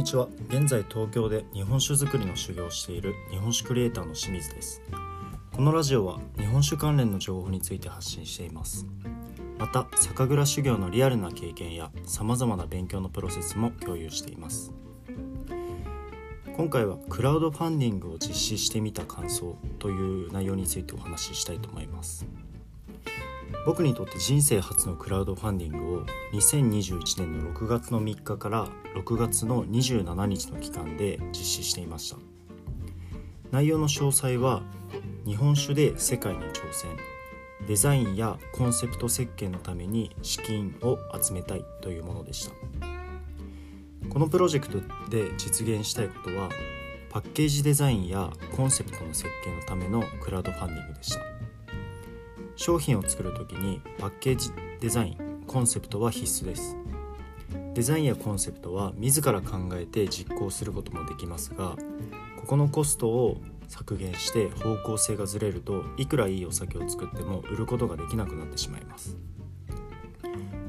にちは。現在東京で日本酒造りの修行をしている日本酒クリエイターの清水です。このラジオは日本酒関連の情報について発信しています。また酒蔵修行のリアルな経験やさまざまな勉強のプロセスも共有しています。今回はクラウドファンディングを実施してみた感想という内容についてお話ししたいと思います。僕にとって人生初のクラウドファンディングを2021年の6月の3日から6月の27日の期間で実施していました。内容の詳細は日本酒で世界に挑戦。デザインやコンセプト設計のために資金を集めたいというものでした。このプロジェクトで実現したいことはパッケージデザインやコンセプトの設計のためのクラウドファンディングでした。商品を作る時にパッケージデザインコンセプトは必須です。デザインやコンセプトは自ら考えて実行することもできますがここのコストを削減して方向性がずれるといくらいいお酒を作っても売ることができなくなってしまいます。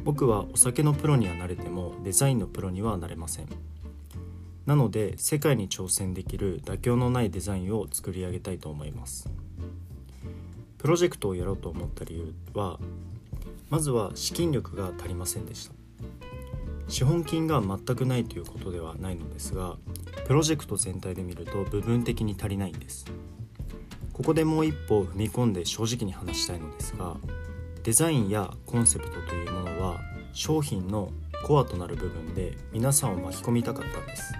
僕はお酒のプロにはなれてもデザインのプロにはなれません。なので世界に挑戦できる妥協のないデザインを作り上げたいと思います。プロジェクトをやろうと思った理由はまずは資金力が足りませんでした。資本金が全くないということではないのですがプロジェクト全体で見ると部分的に足りないんです。ここでもう一歩踏み込んで正直に話したいのですがデザインやコンセプトというものは商品のコアとなる部分で皆さんを巻き込みたかったんです。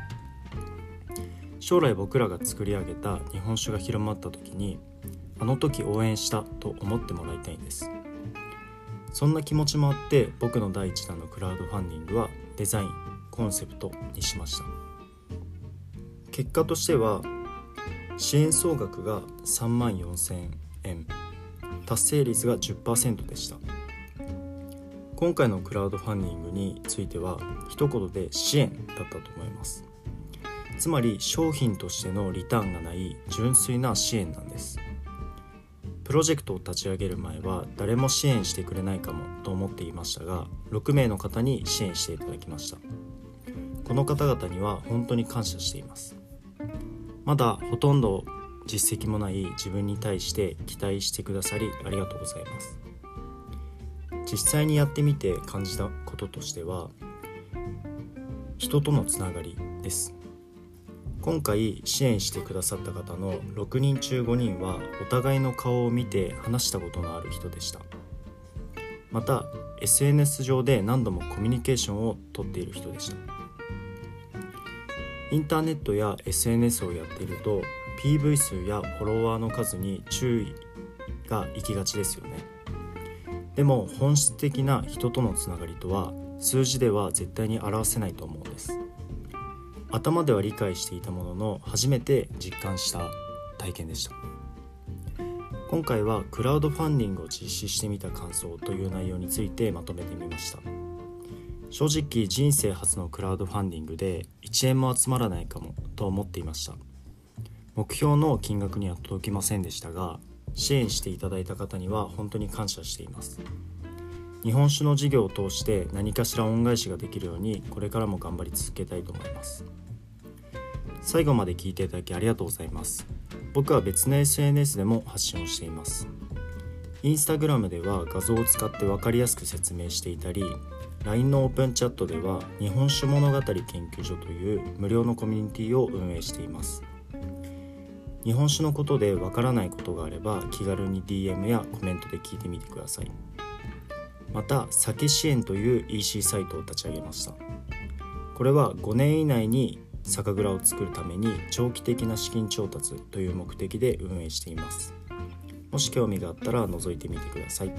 将来僕らが作り上げた日本酒が広まった時にあの時応援したと思ってもらいたいんです。そんな気持ちもあって僕の第一弾のクラウドファンディングはデザインコンセプトにしました。結果としては支援総額が3万4000円。達成率が10%でした。今回のクラウドファンディングについては一言で支援だったと思います。つまり商品としてのリターンがない純粋な支援なんです。プロジェクトを立ち上げる前は誰も支援してくれないかもと思っていましたが6名の方に支援していただきました。この方々には本当に感謝しています。まだほとんど実績もない自分に対して期待してくださりありがとうございます。実際にやってみて感じたこととしては人とのつながりです。今回支援してくださった方の6人中5人はお互いの顔を見て話したことのある人でした。また SNS 上で何度もコミュニケーションをとっている人でした。インターネットや SNS をやっていると PV 数やフォロワーの数に注意が行きがちですよね。でも本質的な人とのつながりとは数字では絶対に表せないと思うんです。頭では理解していたものの初めて実感した体験でした。今回はクラウドファンディングを実施してみた感想という内容についてまとめてみました。正直人生初のクラウドファンディングで1円も集まらないかもと思っていました。目標の金額には届きませんでしたが支援していただいた方には本当に感謝しています。日本酒の事業を通して何かしら恩返しができるようにこれからも頑張り続けたいと思います。最後まで聞いていただきありがとうございます。僕は別の SNS でも発信をしています。インスタグラムでは画像を使って分かりやすく説明していたり LINE のオープンチャットでは日本酒物語研究所という無料のコミュニティを運営しています。日本酒のことでわからないことがあれば気軽に DM やコメントで聞いてみてください。また酒支援という EC サイトを立ち上げました。これは5年以内に酒蔵を作るために長期的な資金調達という目的で運営しています。もし興味があったら覗いてみてください。